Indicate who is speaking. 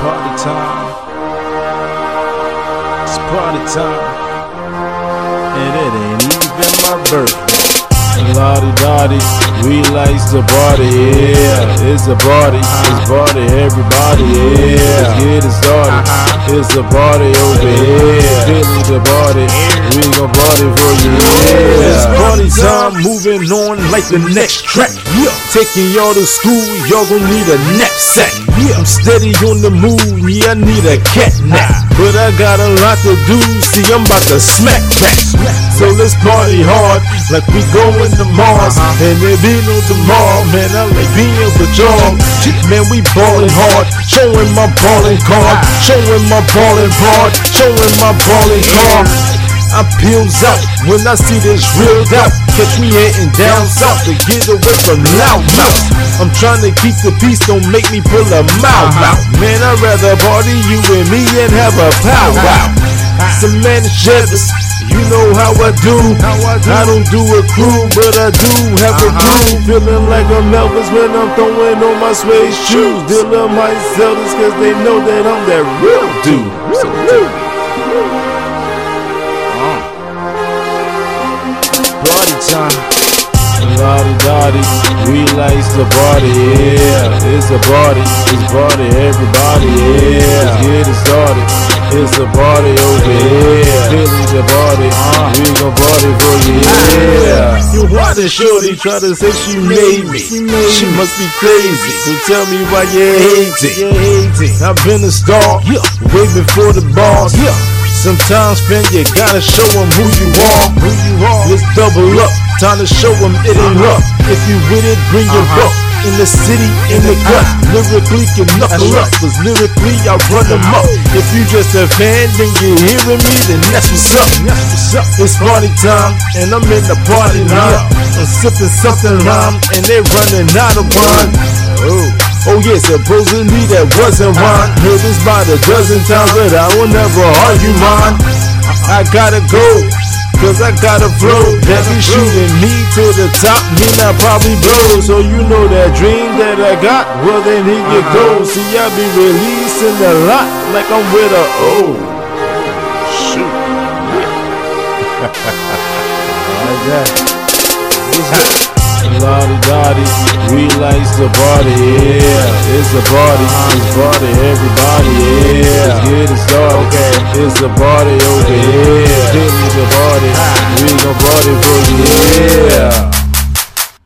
Speaker 1: party time. It's party time.
Speaker 2: And it
Speaker 1: ain't even my birthday.
Speaker 2: Lottie
Speaker 1: Dottie, we like to party, yeah. It's a party, it's party, everybody, yeah. Let's get it started, it's a party over here. Billy the party, we gon' party for you, yeah.
Speaker 2: It's party time, moving on like the next track, yeah. Taking y'all to school, y'all gon' need a knapsack. Yeah. I'm steady on the move, yeah, I need a cat nap. But I got a lot to do, see, I'm about to smack back. So let's party hard, like we going to Mars. And there be no tomorrow, man, I like being with y'all. Man, we ballin' hard, showing my ballin' card, showing my ballin' card, showing my ballin' card. I peels out when I see this real out. Catch me heading down south to get away from loud mouth. Trying to keep the peace, don't make me pull a mouth uh-huh. out. Man, I'd rather party you and me and have a powwow. Uh-huh. Uh-huh. Some man jealous, you know how I do. I don't do a crew, but I do have a crew. Feeling like I'm Elvis when I'm throwing on my suede shoes. Dealer might sell this cause they know that I'm that real dude. So, oh.
Speaker 1: Party time. Dottie, we the party, yeah. It's a party, it's party, everybody, yeah. Let's get it started. It's a party over here. Feeling a party, uh, we gon' party for you, yeah.
Speaker 2: You why the shorty try to say she made me? She must be crazy. So tell me why you hating. I've been a star, yeah. way before the boss. Sometimes, man, you gotta show them who you are. Who you are. Let's double up. Time to show them it ain't uh-huh. rough. If you with it, bring your uh-huh. buck. In the city, in the gut, ah. lyrically can knuckle up. Cause lyrically I run them up. If you just a fan, then you're hearing me, then that's what's up. It's party time, and I'm in the party line. I'm sipping something rhyme, and they're running out of wine. Oh. Oh yeah, supposedly that wasn't uh-huh. mine. Heard this by a dozen times, but I will never argue mine. I gotta go, cause I got a flow that be shooting me to the top. Mean I probably blow, so you know that dream that I got. Well then here you go. Uh-huh. See I be releasing a lot like I'm with a oh shoot.
Speaker 1: like that. Dottie, we likes the party, yeah. It's a party, it's party, everybody, yeah. Let's get it started. Okay. It's a party over here. Feeling the party, ah. we gon' party for you, yeah.